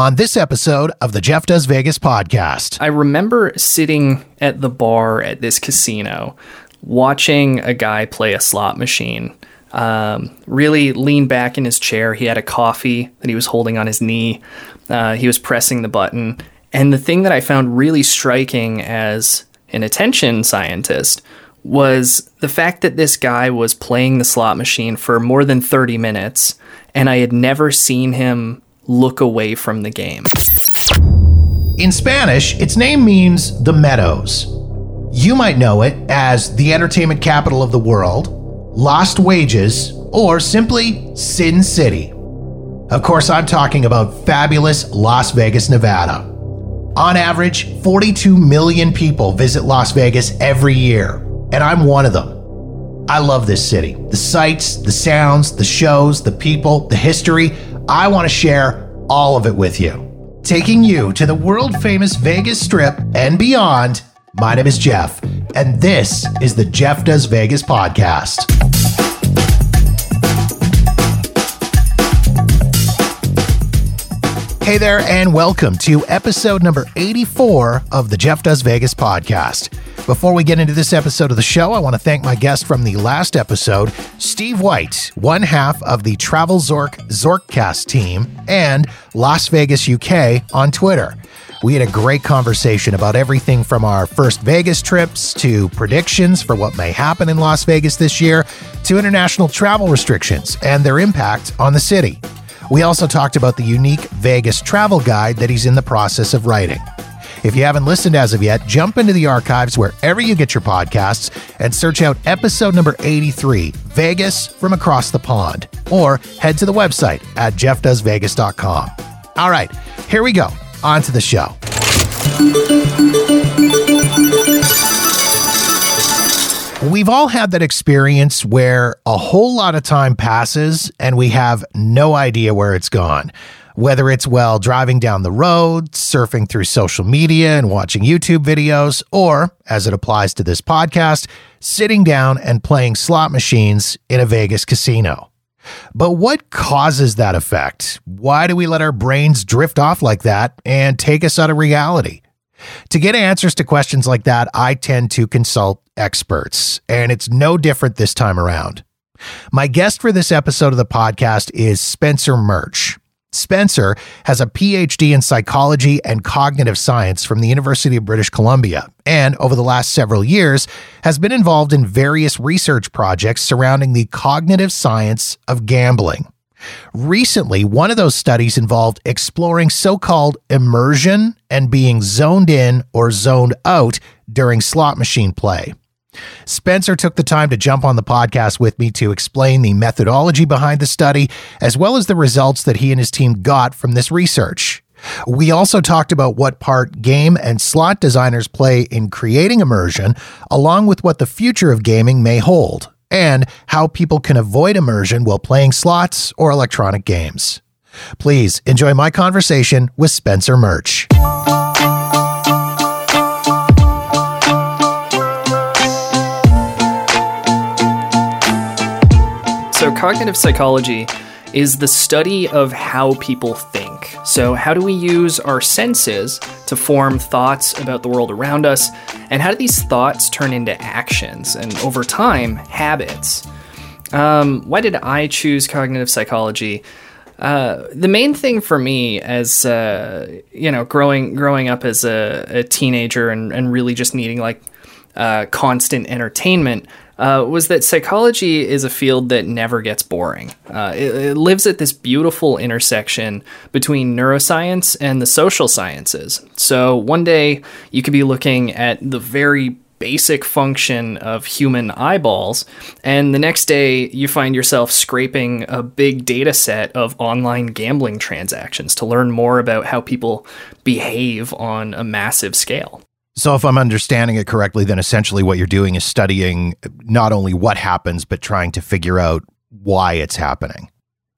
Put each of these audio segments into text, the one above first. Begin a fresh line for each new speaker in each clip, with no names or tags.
on this episode of the Jeff Does Vegas podcast.
I remember sitting at the bar at this casino watching a guy play a slot machine. Um, really leaned back in his chair. He had a coffee that he was holding on his knee. Uh, he was pressing the button. And the thing that I found really striking as an attention scientist was the fact that this guy was playing the slot machine for more than 30 minutes and I had never seen him look away from the game.
In Spanish, its name means the Meadows. You might know it as the entertainment capital of the world, Lost Wages, or simply Sin City. Of course, I'm talking about fabulous Las Vegas, Nevada. On average, 42 million people visit Las Vegas every year, and I'm one of them. I love this city. The sights, the sounds, the shows, the people, the history. I want to share all of it with you. Taking you to the world famous Vegas Strip and beyond. My name is Jeff, and this is the Jeff Does Vegas podcast. Hey there, and welcome to episode number 84 of the Jeff Does Vegas podcast. Before we get into this episode of the show, I want to thank my guest from the last episode, Steve White, one half of the Travel Zork Zorkcast team and Las Vegas UK on Twitter. We had a great conversation about everything from our first Vegas trips to predictions for what may happen in Las Vegas this year to international travel restrictions and their impact on the city. We also talked about the unique Vegas travel guide that he's in the process of writing. If you haven't listened as of yet, jump into the archives wherever you get your podcasts and search out episode number 83, Vegas from Across the Pond, or head to the website at jeffdoesvegas.com. All right, here we go. On to the show. We've all had that experience where a whole lot of time passes and we have no idea where it's gone. Whether it's while driving down the road, surfing through social media and watching YouTube videos, or, as it applies to this podcast, sitting down and playing slot machines in a Vegas casino. But what causes that effect? Why do we let our brains drift off like that and take us out of reality? To get answers to questions like that, I tend to consult experts, and it's no different this time around. My guest for this episode of the podcast is Spencer Murch. Spencer has a PhD in psychology and cognitive science from the University of British Columbia, and over the last several years has been involved in various research projects surrounding the cognitive science of gambling. Recently, one of those studies involved exploring so called immersion and being zoned in or zoned out during slot machine play. Spencer took the time to jump on the podcast with me to explain the methodology behind the study, as well as the results that he and his team got from this research. We also talked about what part game and slot designers play in creating immersion, along with what the future of gaming may hold and how people can avoid immersion while playing slots or electronic games. Please enjoy my conversation with Spencer Murch.
So, cognitive psychology is the study of how people think. So, how do we use our senses to form thoughts about the world around us? And how do these thoughts turn into actions and over time, habits? Um, why did I choose cognitive psychology? Uh, the main thing for me, as uh, you know, growing growing up as a, a teenager and, and really just needing like uh, constant entertainment, uh, was that psychology is a field that never gets boring. Uh, it, it, lives at this beautiful intersection between neuroscience and the social sciences. So one day you could be looking at the very basic function of human eyeballs, and the next day you find yourself scraping a big data set of online gambling transactions to learn more about how people behave on a massive scale.
So, if I'm understanding it correctly, then essentially what you're doing is studying not only what happens, but trying to figure out why it's happening.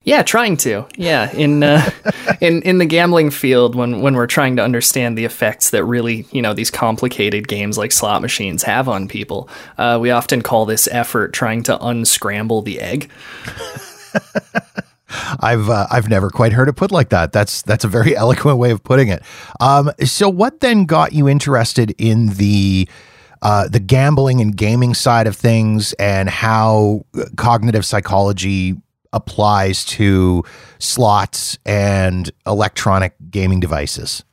Yeah, trying to. Yeah, in uh, in in the gambling field, when when we're trying to understand the effects that really you know these complicated games like slot machines have on people, uh, we often call this effort trying to unscramble the egg.
I've uh, I've never quite heard it put like that. That's that's a very eloquent way of putting it. Um, so, what then got you interested in the uh, the gambling and gaming side of things, and how cognitive psychology applies to slots and electronic gaming devices?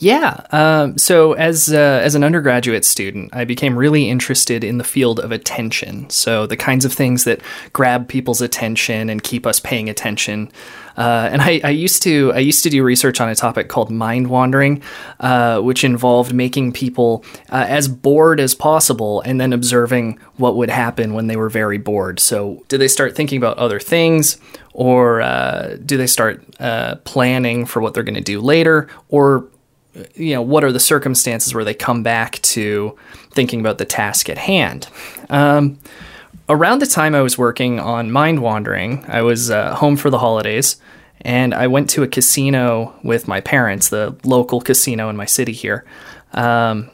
Yeah. Um, so as uh, as an undergraduate student, I became really interested in the field of attention. So the kinds of things that grab people's attention and keep us paying attention. Uh, and I, I, used to I used to do research on a topic called mind wandering, uh, which involved making people uh, as bored as possible and then observing what would happen when they were very bored. So, do they start thinking about other things, or uh, do they start uh, planning for what they're going to do later, or you know, what are the circumstances where they come back to thinking about the task at hand? Um, around the time I was working on Mind Wandering, I was uh, home for the holidays and I went to a casino with my parents, the local casino in my city here. Um,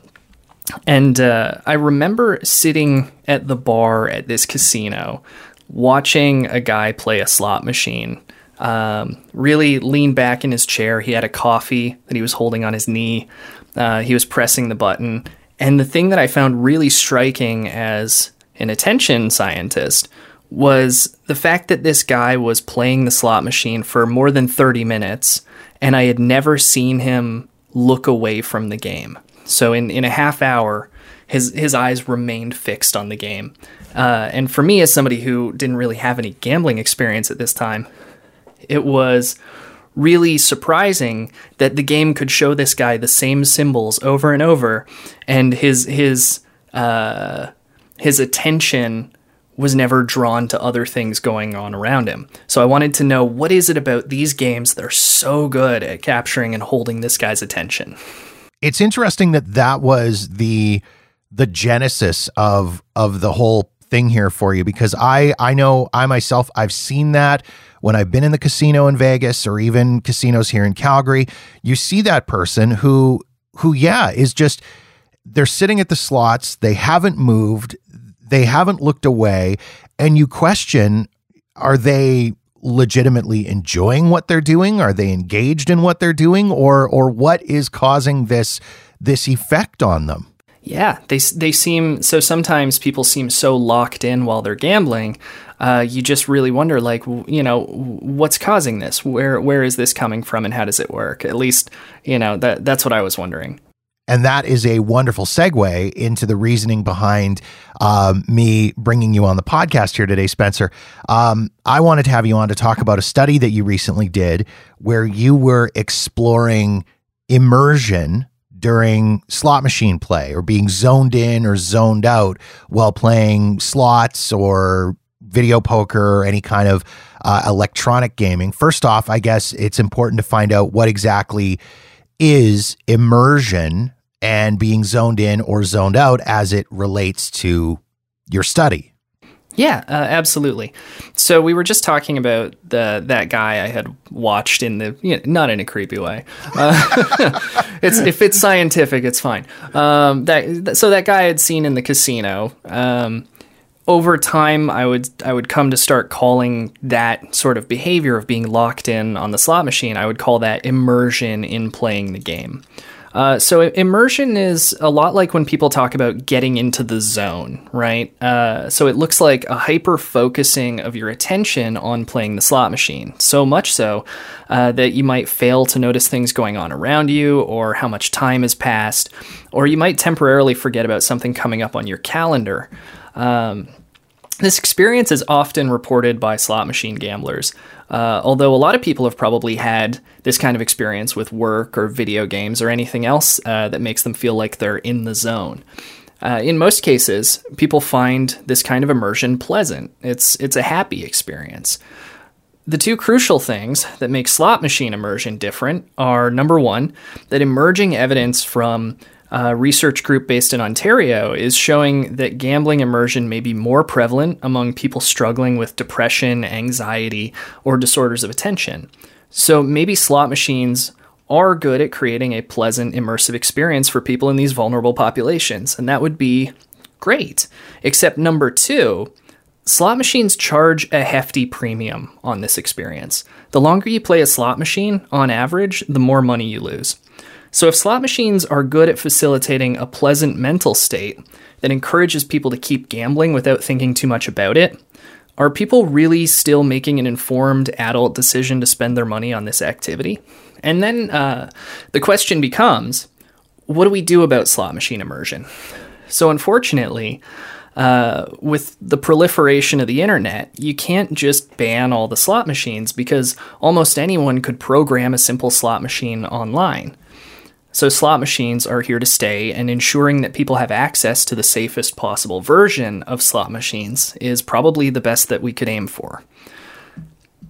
and uh, I remember sitting at the bar at this casino watching a guy play a slot machine um, really leaned back in his chair. He had a coffee that he was holding on his knee. Uh, he was pressing the button. And the thing that I found really striking as an attention scientist was the fact that this guy was playing the slot machine for more than 30 minutes, and I had never seen him look away from the game. So in, in a half hour, his his eyes remained fixed on the game. Uh, and for me, as somebody who didn't really have any gambling experience at this time, it was really surprising that the game could show this guy the same symbols over and over, and his his uh, his attention was never drawn to other things going on around him. So I wanted to know what is it about these games that are so good at capturing and holding this guy's attention.
It's interesting that that was the the genesis of of the whole thing here for you because I I know I myself I've seen that when I've been in the casino in Vegas or even casinos here in Calgary, you see that person who who yeah is just they're sitting at the slots, they haven't moved, they haven't looked away, and you question are they legitimately enjoying what they're doing? Are they engaged in what they're doing or or what is causing this this effect on them?
Yeah, they they seem so. Sometimes people seem so locked in while they're gambling. Uh, you just really wonder, like, you know, what's causing this? Where where is this coming from, and how does it work? At least, you know, that that's what I was wondering.
And that is a wonderful segue into the reasoning behind um, me bringing you on the podcast here today, Spencer. Um, I wanted to have you on to talk about a study that you recently did where you were exploring immersion during slot machine play or being zoned in or zoned out while playing slots or video poker or any kind of uh, electronic gaming. First off, I guess it's important to find out what exactly is immersion and being zoned in or zoned out as it relates to your study.
Yeah, uh, absolutely. So we were just talking about the that guy I had watched in the you know, not in a creepy way. Uh, it's if it's scientific, it's fine. Um, that so that guy I had seen in the casino. Um, over time, I would I would come to start calling that sort of behavior of being locked in on the slot machine. I would call that immersion in playing the game. Uh, so immersion is a lot like when people talk about getting into the zone, right? Uh, so it looks like a hyper focusing of your attention on playing the slot machine. So much so uh, that you might fail to notice things going on around you, or how much time has passed, or you might temporarily forget about something coming up on your calendar. Um, this experience is often reported by slot machine gamblers, uh, although a lot of people have probably had this kind of experience with work or video games or anything else uh, that makes them feel like they're in the zone. Uh, in most cases, people find this kind of immersion pleasant. It's it's a happy experience. The two crucial things that make slot machine immersion different are number one, that emerging evidence from a research group based in Ontario is showing that gambling immersion may be more prevalent among people struggling with depression, anxiety, or disorders of attention. So maybe slot machines are good at creating a pleasant, immersive experience for people in these vulnerable populations, and that would be great. Except number two, slot machines charge a hefty premium on this experience. The longer you play a slot machine, on average, the more money you lose. So, if slot machines are good at facilitating a pleasant mental state that encourages people to keep gambling without thinking too much about it, are people really still making an informed adult decision to spend their money on this activity? And then uh, the question becomes what do we do about slot machine immersion? So, unfortunately, uh, with the proliferation of the internet, you can't just ban all the slot machines because almost anyone could program a simple slot machine online. So, slot machines are here to stay, and ensuring that people have access to the safest possible version of slot machines is probably the best that we could aim for.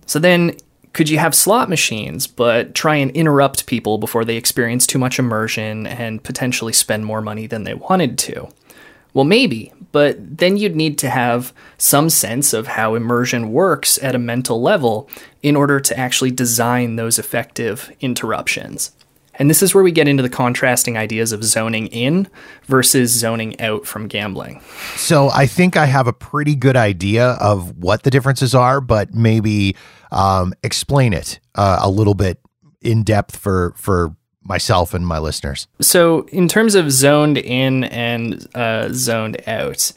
So, then could you have slot machines, but try and interrupt people before they experience too much immersion and potentially spend more money than they wanted to? Well, maybe, but then you'd need to have some sense of how immersion works at a mental level in order to actually design those effective interruptions. And this is where we get into the contrasting ideas of zoning in versus zoning out from gambling.
So I think I have a pretty good idea of what the differences are, but maybe um, explain it uh, a little bit in depth for for myself and my listeners.
So in terms of zoned in and uh, zoned out,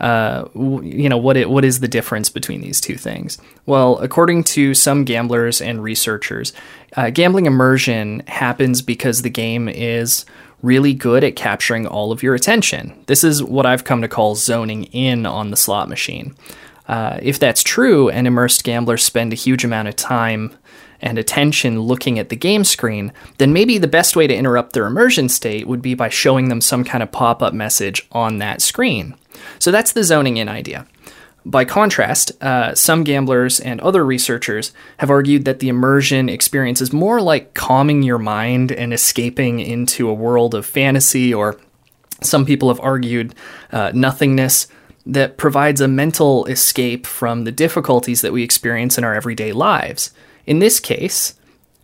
uh, you know what it, what is the difference between these two things? Well, according to some gamblers and researchers, uh, gambling immersion happens because the game is really good at capturing all of your attention. This is what I've come to call zoning in on the slot machine. Uh, if that's true, and immersed gamblers spend a huge amount of time and attention looking at the game screen, then maybe the best way to interrupt their immersion state would be by showing them some kind of pop up message on that screen. So that's the zoning in idea. By contrast, uh, some gamblers and other researchers have argued that the immersion experience is more like calming your mind and escaping into a world of fantasy, or some people have argued uh, nothingness that provides a mental escape from the difficulties that we experience in our everyday lives. In this case,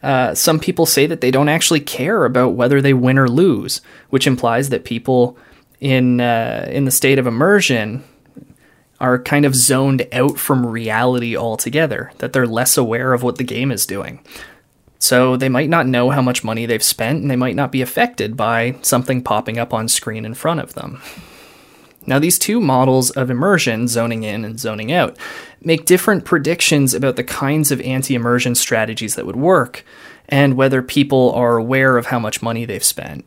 uh, some people say that they don't actually care about whether they win or lose, which implies that people in uh, in the state of immersion are kind of zoned out from reality altogether, that they're less aware of what the game is doing. So they might not know how much money they've spent and they might not be affected by something popping up on screen in front of them. Now, these two models of immersion, zoning in and zoning out, make different predictions about the kinds of anti immersion strategies that would work and whether people are aware of how much money they've spent.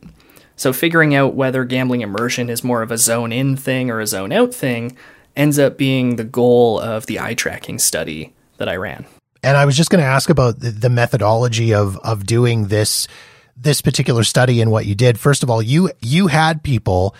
So, figuring out whether gambling immersion is more of a zone in thing or a zone out thing ends up being the goal of the eye tracking study that I ran.
And I was just going to ask about the, the methodology of of doing this this particular study and what you did. First of all, you you had people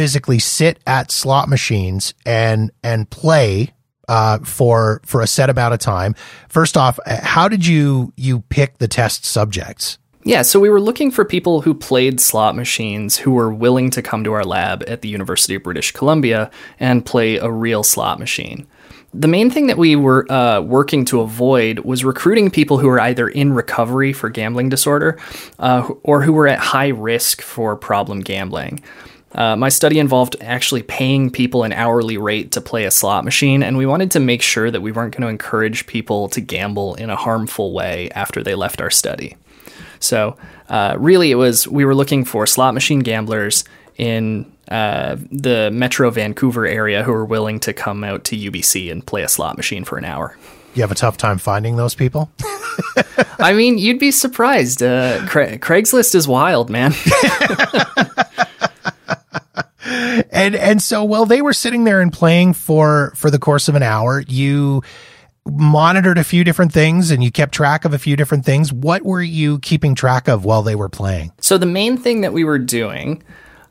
physically sit at slot machines and and play uh, for for a set amount of time. First off, how did you you pick the test subjects?
Yeah, so we were looking for people who played slot machines who were willing to come to our lab at the University of British Columbia and play a real slot machine. The main thing that we were uh, working to avoid was recruiting people who were either in recovery for gambling disorder uh, or who were at high risk for problem gambling. Uh, my study involved actually paying people an hourly rate to play a slot machine, and we wanted to make sure that we weren't going to encourage people to gamble in a harmful way after they left our study. So uh, really, it was we were looking for slot machine gamblers in uh, the Metro Vancouver area who were willing to come out to UBC and play a slot machine for an hour.
You have a tough time finding those people.
I mean, you'd be surprised. Uh, Cra- Craigslist is wild, man.
and and so while they were sitting there and playing for for the course of an hour, you monitored a few different things and you kept track of a few different things. What were you keeping track of while they were playing?
So, the main thing that we were doing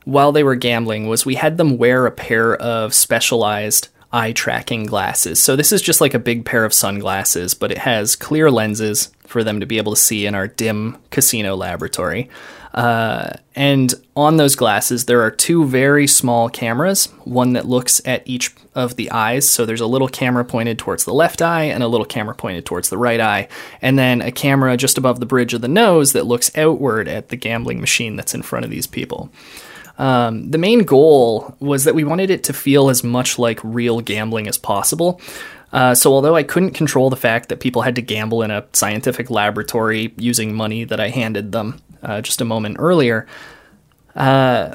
while they were gambling was we had them wear a pair of specialized eye tracking glasses. So, this is just like a big pair of sunglasses, but it has clear lenses for them to be able to see in our dim casino laboratory. Uh, and on those glasses, there are two very small cameras, one that looks at each of the eyes. So there's a little camera pointed towards the left eye and a little camera pointed towards the right eye. And then a camera just above the bridge of the nose that looks outward at the gambling machine that's in front of these people. Um, the main goal was that we wanted it to feel as much like real gambling as possible. Uh, so, although I couldn't control the fact that people had to gamble in a scientific laboratory using money that I handed them uh, just a moment earlier, uh,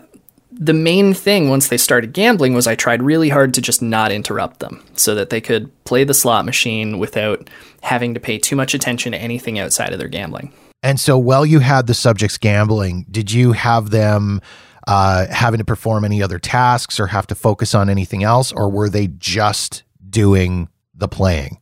the main thing once they started gambling was I tried really hard to just not interrupt them so that they could play the slot machine without having to pay too much attention to anything outside of their gambling.
And so, while you had the subjects gambling, did you have them uh, having to perform any other tasks or have to focus on anything else, or were they just doing the playing?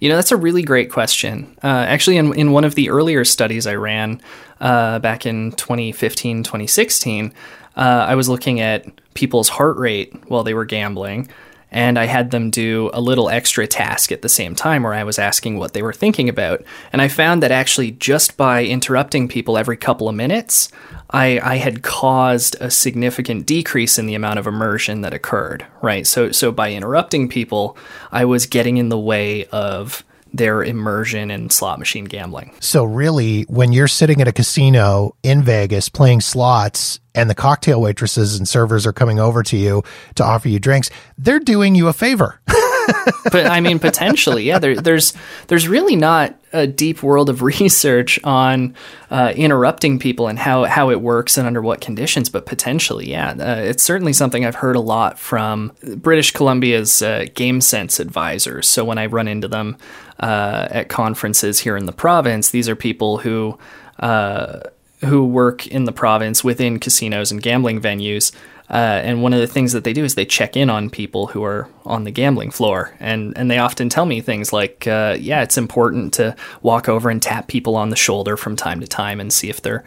You know, that's a really great question. Uh, actually, in, in one of the earlier studies I ran uh, back in 2015, 2016, uh, I was looking at people's heart rate while they were gambling. And I had them do a little extra task at the same time where I was asking what they were thinking about. And I found that actually, just by interrupting people every couple of minutes, I, I had caused a significant decrease in the amount of immersion that occurred, right? So, so by interrupting people, I was getting in the way of their immersion in slot machine gambling.
So, really, when you're sitting at a casino in Vegas playing slots and the cocktail waitresses and servers are coming over to you to offer you drinks, they're doing you a favor.
but I mean, potentially, yeah. There, there's there's really not a deep world of research on uh, interrupting people and how how it works and under what conditions. But potentially, yeah, uh, it's certainly something I've heard a lot from British Columbia's uh, Game Sense advisors. So when I run into them uh, at conferences here in the province, these are people who uh, who work in the province within casinos and gambling venues. Uh, and one of the things that they do is they check in on people who are on the gambling floor, and and they often tell me things like, uh, "Yeah, it's important to walk over and tap people on the shoulder from time to time and see if they're."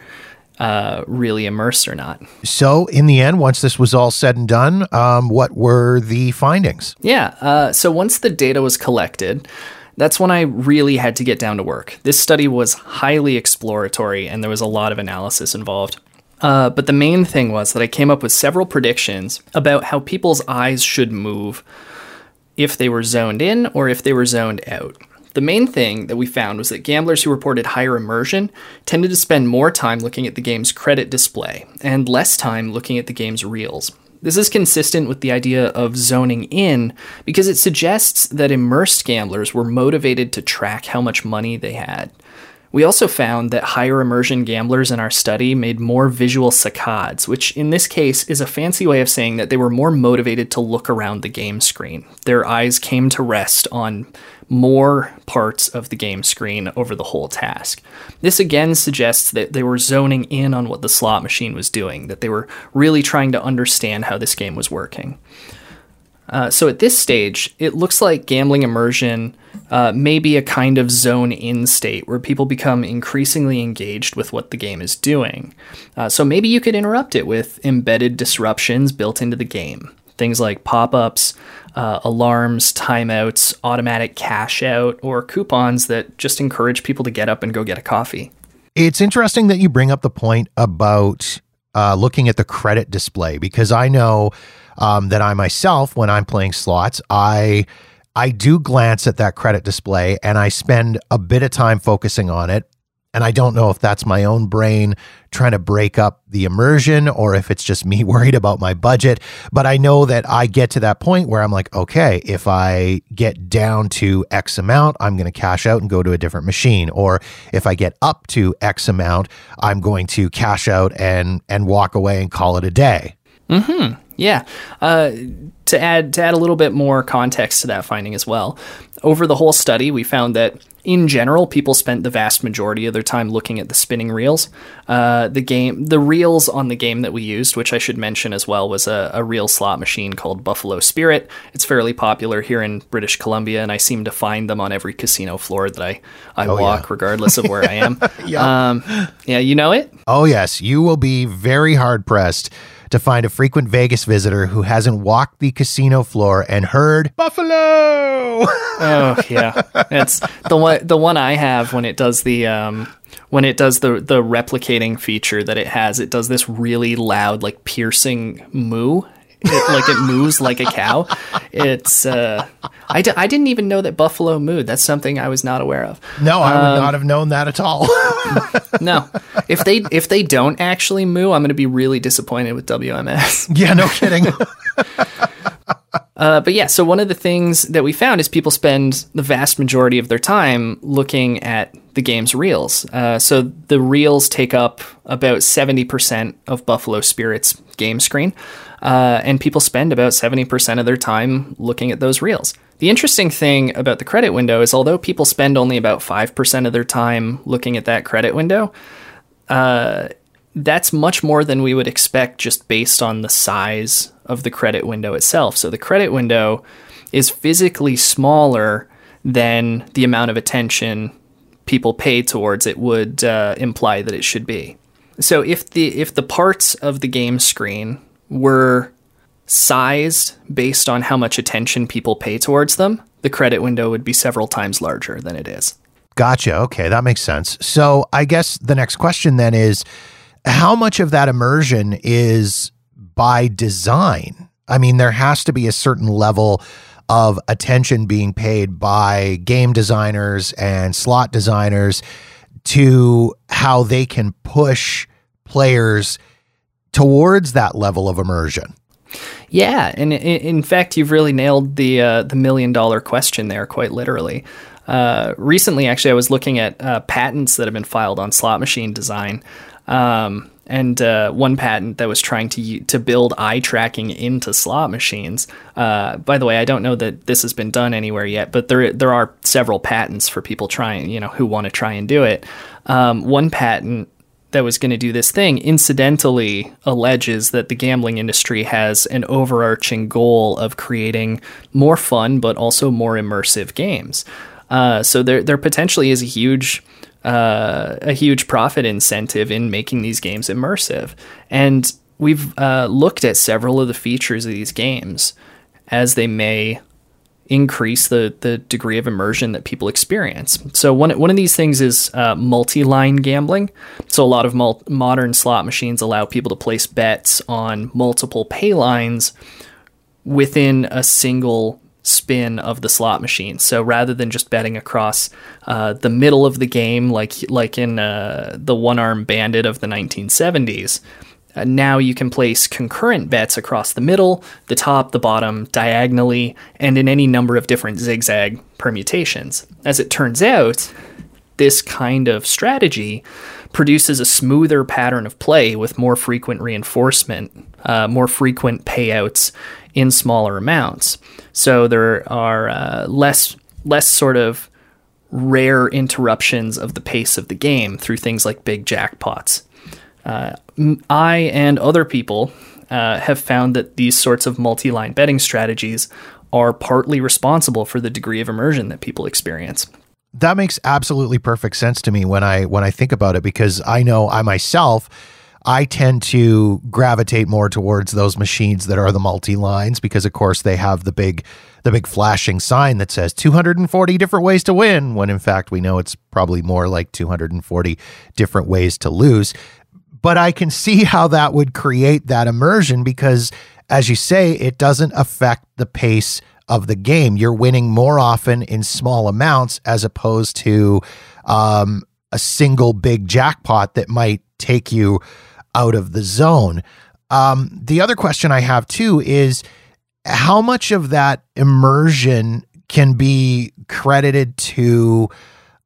Uh, really immersed or not.
So, in the end, once this was all said and done, um, what were the findings?
Yeah. Uh, so, once the data was collected, that's when I really had to get down to work. This study was highly exploratory and there was a lot of analysis involved. Uh, but the main thing was that I came up with several predictions about how people's eyes should move if they were zoned in or if they were zoned out. The main thing that we found was that gamblers who reported higher immersion tended to spend more time looking at the game's credit display and less time looking at the game's reels. This is consistent with the idea of zoning in because it suggests that immersed gamblers were motivated to track how much money they had. We also found that higher immersion gamblers in our study made more visual saccades, which in this case is a fancy way of saying that they were more motivated to look around the game screen. Their eyes came to rest on more parts of the game screen over the whole task. This again suggests that they were zoning in on what the slot machine was doing, that they were really trying to understand how this game was working. Uh, so at this stage, it looks like gambling immersion uh, may be a kind of zone in state where people become increasingly engaged with what the game is doing. Uh, so maybe you could interrupt it with embedded disruptions built into the game. Things like pop ups, uh, alarms, timeouts, automatic cash out, or coupons that just encourage people to get up and go get a coffee.
It's interesting that you bring up the point about uh, looking at the credit display because I know um, that I myself, when I'm playing slots, I I do glance at that credit display and I spend a bit of time focusing on it. And I don't know if that's my own brain trying to break up the immersion or if it's just me worried about my budget. But I know that I get to that point where I'm like, okay, if I get down to X amount, I'm going to cash out and go to a different machine. Or if I get up to X amount, I'm going to cash out and and walk away and call it a day.
Mm-hmm. Yeah. Uh, to add to add a little bit more context to that finding as well, over the whole study, we found that in general, people spent the vast majority of their time looking at the spinning reels. Uh, the game, the reels on the game that we used, which I should mention as well, was a, a reel slot machine called Buffalo Spirit. It's fairly popular here in British Columbia, and I seem to find them on every casino floor that I, I oh, walk, yeah. regardless of where I am. yeah. Um, yeah, you know it?
Oh, yes. You will be very hard pressed to find a frequent Vegas visitor who hasn't walked the casino floor and heard Buffalo.
oh yeah, it's the one the one I have when it does the um, when it does the the replicating feature that it has. It does this really loud, like piercing moo it, like it moves like a cow. It's uh, I d- I didn't even know that buffalo mooed. That's something I was not aware of.
No, I would um, not have known that at all.
no, if they if they don't actually moo, I'm going to be really disappointed with WMS.
Yeah, no kidding.
Uh, but yeah, so one of the things that we found is people spend the vast majority of their time looking at the game's reels. Uh, so the reels take up about 70% of Buffalo Spirit's game screen, uh, and people spend about 70% of their time looking at those reels. The interesting thing about the credit window is although people spend only about 5% of their time looking at that credit window, uh, that's much more than we would expect just based on the size of the credit window itself. So the credit window is physically smaller than the amount of attention people pay towards it would uh, imply that it should be. So if the if the parts of the game screen were sized based on how much attention people pay towards them, the credit window would be several times larger than it is.
Gotcha. Okay, that makes sense. So I guess the next question then is how much of that immersion is by design? I mean, there has to be a certain level of attention being paid by game designers and slot designers to how they can push players towards that level of immersion.
Yeah, and in fact, you've really nailed the uh, the million dollar question there, quite literally. Uh, recently, actually, I was looking at uh, patents that have been filed on slot machine design, um, and uh, one patent that was trying to to build eye tracking into slot machines. Uh, by the way, I don't know that this has been done anywhere yet, but there there are several patents for people trying, you know, who want to try and do it. Um, one patent that was going to do this thing incidentally alleges that the gambling industry has an overarching goal of creating more fun but also more immersive games. Uh, so there there potentially is a huge uh, a huge profit incentive in making these games immersive. And we've uh, looked at several of the features of these games as they may increase the the degree of immersion that people experience. So one one of these things is uh, multi-line gambling. So a lot of mul- modern slot machines allow people to place bets on multiple pay lines within a single spin of the slot machine. So rather than just betting across uh, the middle of the game, like like in uh, the one arm bandit of the 1970s, uh, now you can place concurrent bets across the middle, the top, the bottom, diagonally, and in any number of different zigzag permutations. As it turns out, this kind of strategy produces a smoother pattern of play with more frequent reinforcement, uh, more frequent payouts in smaller amounts. So there are uh, less less sort of rare interruptions of the pace of the game through things like big jackpots. Uh, I and other people uh, have found that these sorts of multi-line betting strategies are partly responsible for the degree of immersion that people experience.
That makes absolutely perfect sense to me when I when I think about it because I know I myself I tend to gravitate more towards those machines that are the multi lines because of course they have the big the big flashing sign that says 240 different ways to win when in fact we know it's probably more like 240 different ways to lose. But I can see how that would create that immersion because as you say it doesn't affect the pace of the game. You're winning more often in small amounts as opposed to um, a single big jackpot that might take you out of the zone. Um, the other question I have too is how much of that immersion can be credited to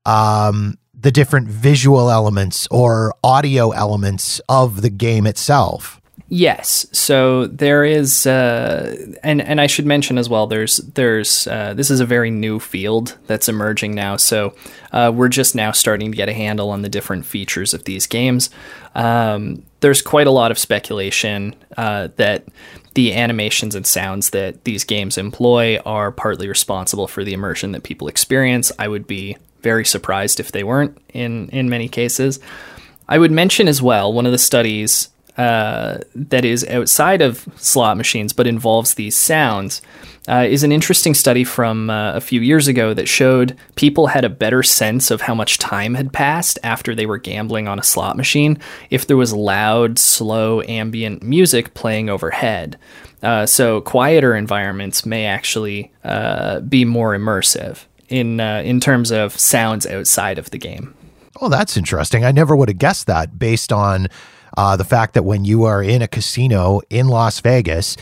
um, the different visual elements or audio elements of the game itself?
Yes. So there is, uh, and and I should mention as well. There's there's uh, this is a very new field that's emerging now. So uh, we're just now starting to get a handle on the different features of these games. Um, there's quite a lot of speculation uh, that the animations and sounds that these games employ are partly responsible for the immersion that people experience. I would be very surprised if they weren't in in many cases. I would mention as well one of the studies uh, that is outside of slot machines but involves these sounds uh, is an interesting study from uh, a few years ago that showed people had a better sense of how much time had passed after they were gambling on a slot machine if there was loud, slow, ambient music playing overhead. Uh, so, quieter environments may actually uh, be more immersive in uh, in terms of sounds outside of the game.
Oh, that's interesting. I never would have guessed that based on uh, the fact that when you are in a casino in Las Vegas,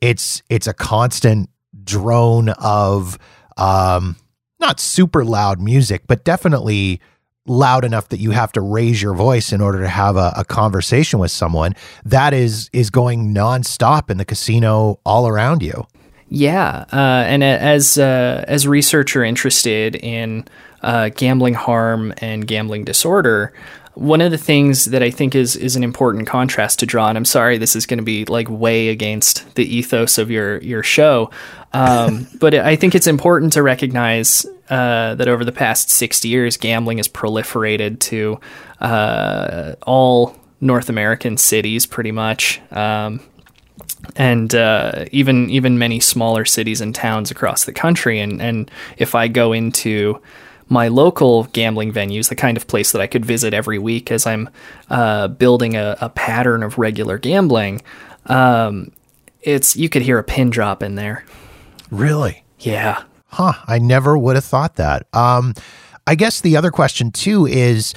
it's it's a constant drone of um, not super loud music, but definitely loud enough that you have to raise your voice in order to have a, a conversation with someone. That is is going nonstop in the casino all around you.
Yeah, uh, and as uh, as researcher interested in uh, gambling harm and gambling disorder, one of the things that I think is is an important contrast to draw, and I'm sorry this is going to be like way against the ethos of your your show, um, but I think it's important to recognize uh, that over the past 60 years, gambling has proliferated to uh, all North American cities, pretty much. Um, and uh, even even many smaller cities and towns across the country. And and if I go into my local gambling venues, the kind of place that I could visit every week as I'm uh, building a, a, pattern of regular gambling, um, it's you could hear a pin drop in there.
Really?
Yeah.
Huh. I never would have thought that. Um, I guess the other question too is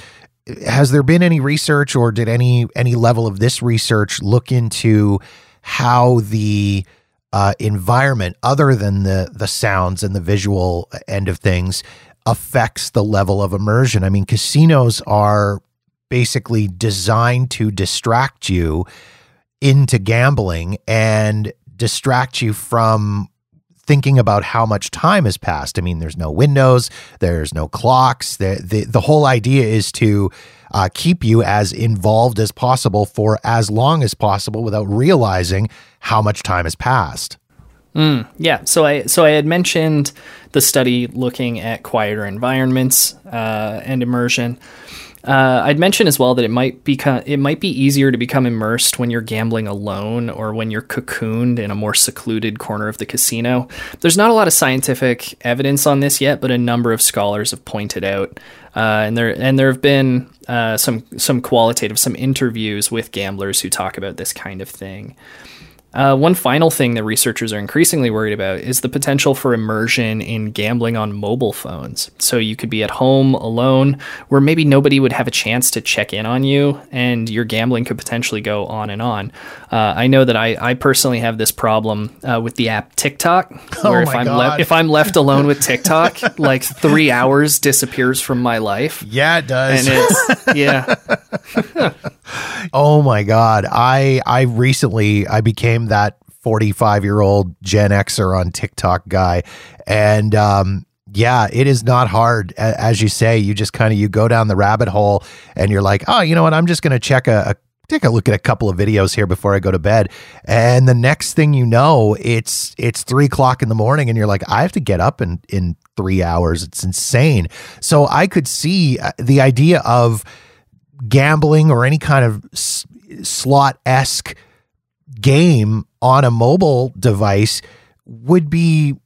has there been any research or did any any level of this research look into how the uh, environment other than the the sounds and the visual end of things affects the level of immersion. I mean, casinos are basically designed to distract you into gambling and distract you from thinking about how much time has passed. I mean, there's no windows, there's no clocks. The the, the whole idea is to uh, keep you as involved as possible for as long as possible without realizing how much time has passed.
Mm, yeah. So I so I had mentioned the study looking at quieter environments uh, and immersion. Uh, I'd mention as well that it might become it might be easier to become immersed when you're gambling alone or when you're cocooned in a more secluded corner of the casino. There's not a lot of scientific evidence on this yet, but a number of scholars have pointed out, uh, and there and there have been uh, some some qualitative some interviews with gamblers who talk about this kind of thing. Uh, one final thing that researchers are increasingly worried about is the potential for immersion in gambling on mobile phones. So you could be at home alone, where maybe nobody would have a chance to check in on you, and your gambling could potentially go on and on. Uh, I know that I, I personally have this problem uh, with the app TikTok,
oh
where
oh
if I'm
le-
if I'm left alone with TikTok, like three hours disappears from my life.
Yeah, it does.
And it's yeah.
oh my god, I I recently I became that 45 year old Gen Xer on TikTok guy. And, um, yeah, it is not hard. As you say, you just kind of, you go down the rabbit hole and you're like, oh, you know what? I'm just going to check a, a take a look at a couple of videos here before I go to bed. And the next thing you know, it's it's three o'clock in the morning, and you're like, I have to get up in in three hours. It's insane. So I could see uh, the idea of gambling or any kind of slot esque game on a mobile device would be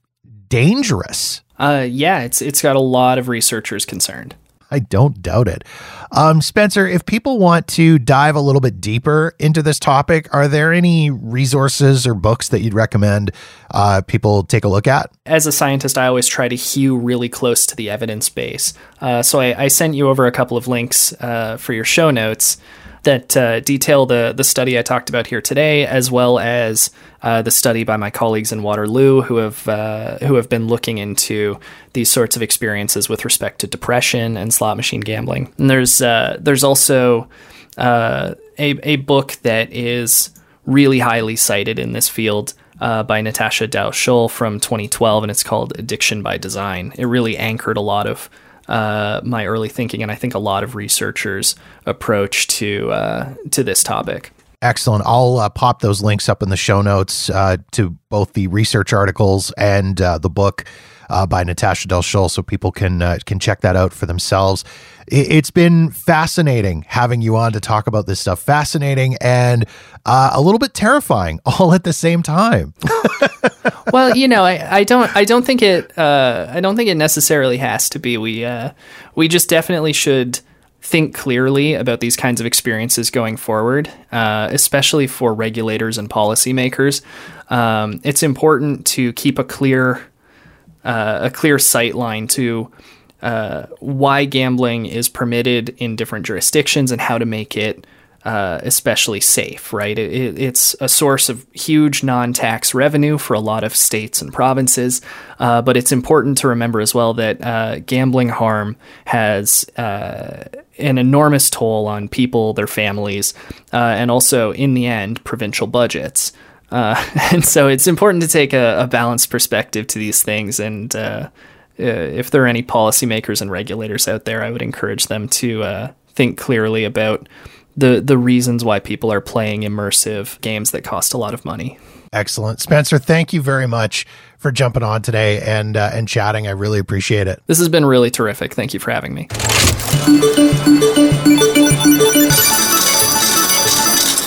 dangerous.
Uh, yeah, it's it's got a lot of researchers concerned.
I don't doubt it. Um, Spencer, if people want to dive a little bit deeper into this topic, are there any resources or books that you'd recommend uh, people take a look at?
As a scientist, I always try to hew really close to the evidence base. Uh, so I, I, sent you over a couple of links uh, for your show notes that uh, detail the the study I talked about here today, as well as uh, the study by my colleagues in Waterloo who have uh, who have been looking into these sorts of experiences with respect to depression and slot machine gambling. And there's uh, there's also uh, a a book that is really highly cited in this field. Uh, by Natasha Dow Schull from 2012, and it's called Addiction by Design. It really anchored a lot of uh, my early thinking, and I think a lot of researchers' approach to uh, to this topic.
Excellent. I'll uh, pop those links up in the show notes uh, to both the research articles and uh, the book. Uh, by Natasha Del Schull, so people can uh, can check that out for themselves. It's been fascinating having you on to talk about this stuff. Fascinating and uh, a little bit terrifying, all at the same time.
well, you know, I, I don't I don't think it uh, I don't think it necessarily has to be. We uh, we just definitely should think clearly about these kinds of experiences going forward, uh, especially for regulators and policymakers. Um, it's important to keep a clear uh, a clear sight line to uh, why gambling is permitted in different jurisdictions and how to make it uh, especially safe, right? It, it's a source of huge non tax revenue for a lot of states and provinces, uh, but it's important to remember as well that uh, gambling harm has uh, an enormous toll on people, their families, uh, and also, in the end, provincial budgets. Uh, and so it's important to take a, a, balanced perspective to these things. And if there are any policymakers and regulators out there, I would encourage them to think clearly about the the reasons why people are playing immersive games that cost a lot of money.
Excellent, Spencer. Thank you very much for jumping on today and uh, and chatting. I really appreciate it.
This has been really terrific. Thank you for having me.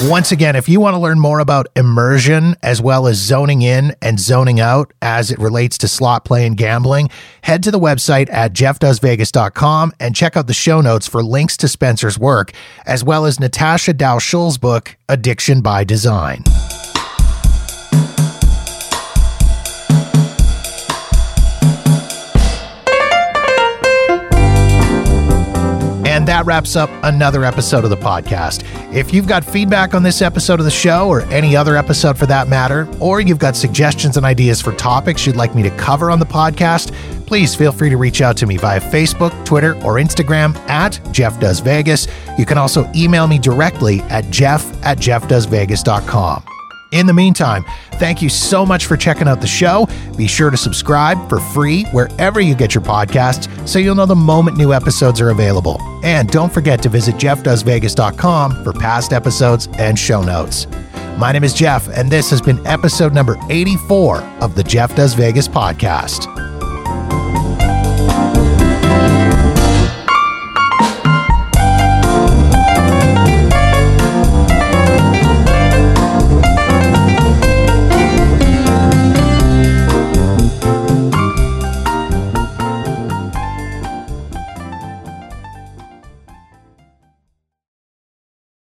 Once again, if you want to learn more about immersion as well as zoning in and zoning out as it relates to slot play and gambling, head to the website at jeffdoesvegas.com and check out the show notes for links to Spencer's work, as well as Natasha Dow Schull's book, Addiction by Design. And that wraps up another episode of the podcast. If you've got feedback on this episode of the show or any other episode for that matter, or you've got suggestions and ideas for topics you'd like me to cover on the podcast, please feel free to reach out to me via Facebook, Twitter, or Instagram at Jeff Does Vegas. You can also email me directly at jeff at jeffdoesvegas.com. In the meantime, thank you so much for checking out the show. Be sure to subscribe for free wherever you get your podcasts so you'll know the moment new episodes are available. And don't forget to visit jeffdoesvegas.com for past episodes and show notes. My name is Jeff, and this has been episode number 84 of the Jeff Does Vegas podcast.